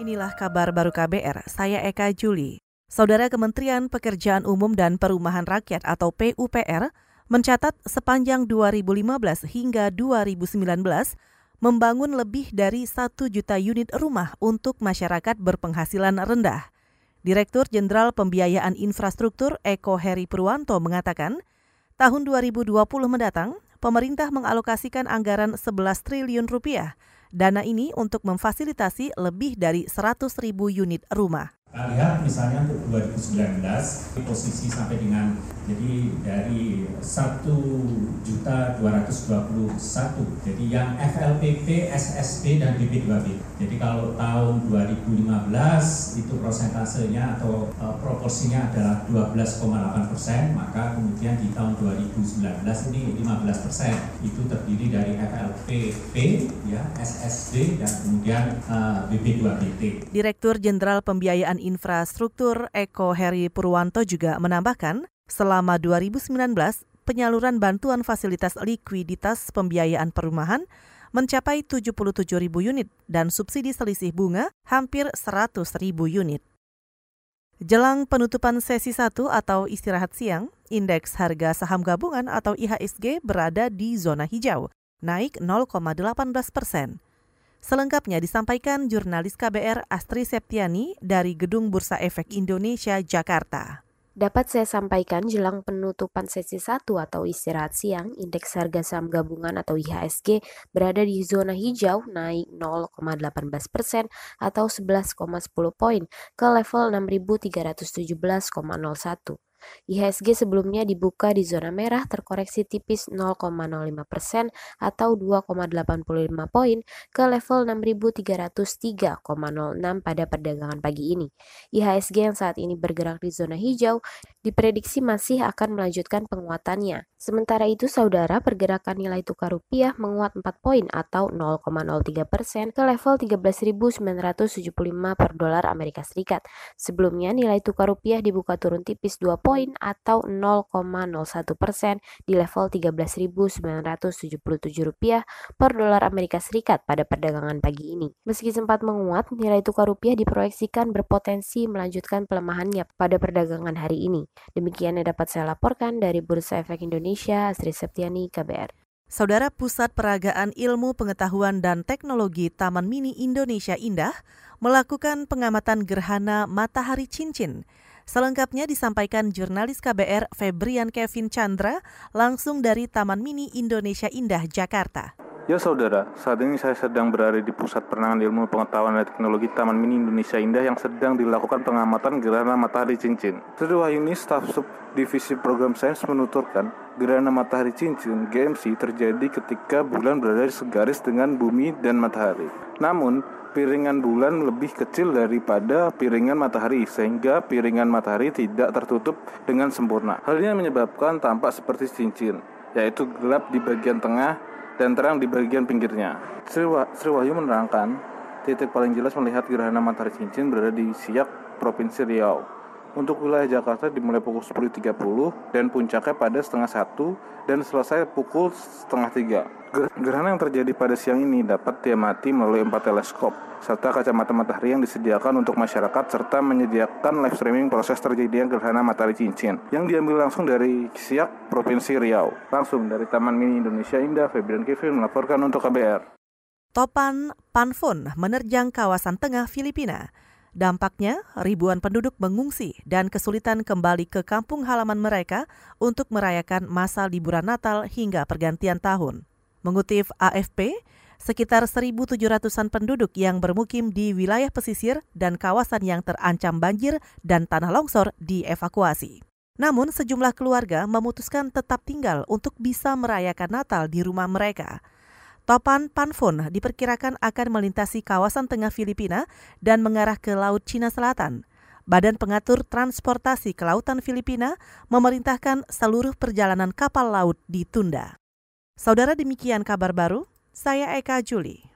Inilah kabar baru KBR, saya Eka Juli. Saudara Kementerian Pekerjaan Umum dan Perumahan Rakyat atau PUPR mencatat sepanjang 2015 hingga 2019 membangun lebih dari 1 juta unit rumah untuk masyarakat berpenghasilan rendah. Direktur Jenderal Pembiayaan Infrastruktur Eko Heri Purwanto mengatakan, tahun 2020 mendatang, pemerintah mengalokasikan anggaran 11 triliun rupiah Dana ini untuk memfasilitasi lebih dari 100 ribu unit rumah. Kita lihat misalnya untuk 2019 posisi sampai dengan jadi dari 1 juta 221 jadi yang FLPP, SSB dan BB2B. Jadi kalau tahun 2015 itu prosentasenya atau uh, proporsinya adalah 12,8 persen maka kemudian di tahun 2019 ini 15 persen itu terdiri dari FLPP, ya SSB dan kemudian uh, BB2BT. Direktur Jenderal Pembiayaan Infrastruktur Eko Heri Purwanto juga menambahkan, selama 2019 penyaluran bantuan fasilitas likuiditas pembiayaan perumahan mencapai 77 ribu unit dan subsidi selisih bunga hampir 100 ribu unit. Jelang penutupan sesi 1 atau istirahat siang, indeks harga saham gabungan atau IHSG berada di zona hijau, naik 0,18 persen. Selengkapnya disampaikan jurnalis KBR Astri Septiani dari Gedung Bursa Efek Indonesia, Jakarta. Dapat saya sampaikan jelang penutupan sesi 1 atau istirahat siang, indeks harga saham gabungan atau IHSG berada di zona hijau naik 0,18 persen atau 11,10 poin ke level 6.317,01. IHSG sebelumnya dibuka di zona merah terkoreksi tipis 0,05 persen atau 2,85 poin ke level 6.303,06 pada perdagangan pagi ini. IHSG yang saat ini bergerak di zona hijau diprediksi masih akan melanjutkan penguatannya. Sementara itu, saudara, pergerakan nilai tukar rupiah menguat 4 poin atau 0,03 persen ke level 13.975 per dolar Amerika Serikat. Sebelumnya, nilai tukar rupiah dibuka turun tipis 2 poin atau 0,01 persen di level 13.977 rupiah per dolar Amerika Serikat pada perdagangan pagi ini. Meski sempat menguat, nilai tukar rupiah diproyeksikan berpotensi melanjutkan pelemahannya pada perdagangan hari ini. Demikian yang dapat saya laporkan dari Bursa Efek Indonesia, Sri Septiani, KBR. Saudara Pusat Peragaan Ilmu Pengetahuan dan Teknologi Taman Mini Indonesia Indah melakukan pengamatan gerhana matahari cincin Selengkapnya disampaikan jurnalis KBR Febrian Kevin Chandra langsung dari Taman Mini Indonesia Indah, Jakarta. Ya saudara, saat ini saya sedang berada di Pusat Penanganan Ilmu Pengetahuan dan Teknologi Taman Mini Indonesia Indah yang sedang dilakukan pengamatan gerhana matahari cincin. Sri ini staf sub divisi program sains menuturkan, gerhana matahari cincin GMC terjadi ketika bulan berada di segaris dengan bumi dan matahari. Namun, piringan bulan lebih kecil daripada piringan matahari sehingga piringan matahari tidak tertutup dengan sempurna. Hal ini menyebabkan tampak seperti cincin, yaitu gelap di bagian tengah dan terang di bagian pinggirnya. Sri, Sri Wahyu menerangkan, titik paling jelas melihat gerhana matahari cincin berada di Siak, Provinsi Riau. Untuk wilayah Jakarta dimulai pukul 10.30 dan puncaknya pada setengah satu dan selesai pukul setengah tiga. Gerhana yang terjadi pada siang ini dapat diamati melalui empat teleskop serta kacamata matahari yang disediakan untuk masyarakat serta menyediakan live streaming proses terjadinya gerhana matahari cincin yang diambil langsung dari Siak, Provinsi Riau. Langsung dari Taman Mini Indonesia Indah, Febrian Kevin melaporkan untuk KBR. Topan Panfun menerjang kawasan tengah Filipina. Dampaknya, ribuan penduduk mengungsi dan kesulitan kembali ke kampung halaman mereka untuk merayakan masa liburan Natal hingga pergantian tahun. Mengutip AFP, sekitar 1.700-an penduduk yang bermukim di wilayah pesisir dan kawasan yang terancam banjir dan tanah longsor dievakuasi. Namun, sejumlah keluarga memutuskan tetap tinggal untuk bisa merayakan Natal di rumah mereka. Topan Panfon diperkirakan akan melintasi kawasan tengah Filipina dan mengarah ke Laut Cina Selatan. Badan Pengatur Transportasi Kelautan Filipina memerintahkan seluruh perjalanan kapal laut ditunda. Saudara demikian kabar baru, saya Eka Juli.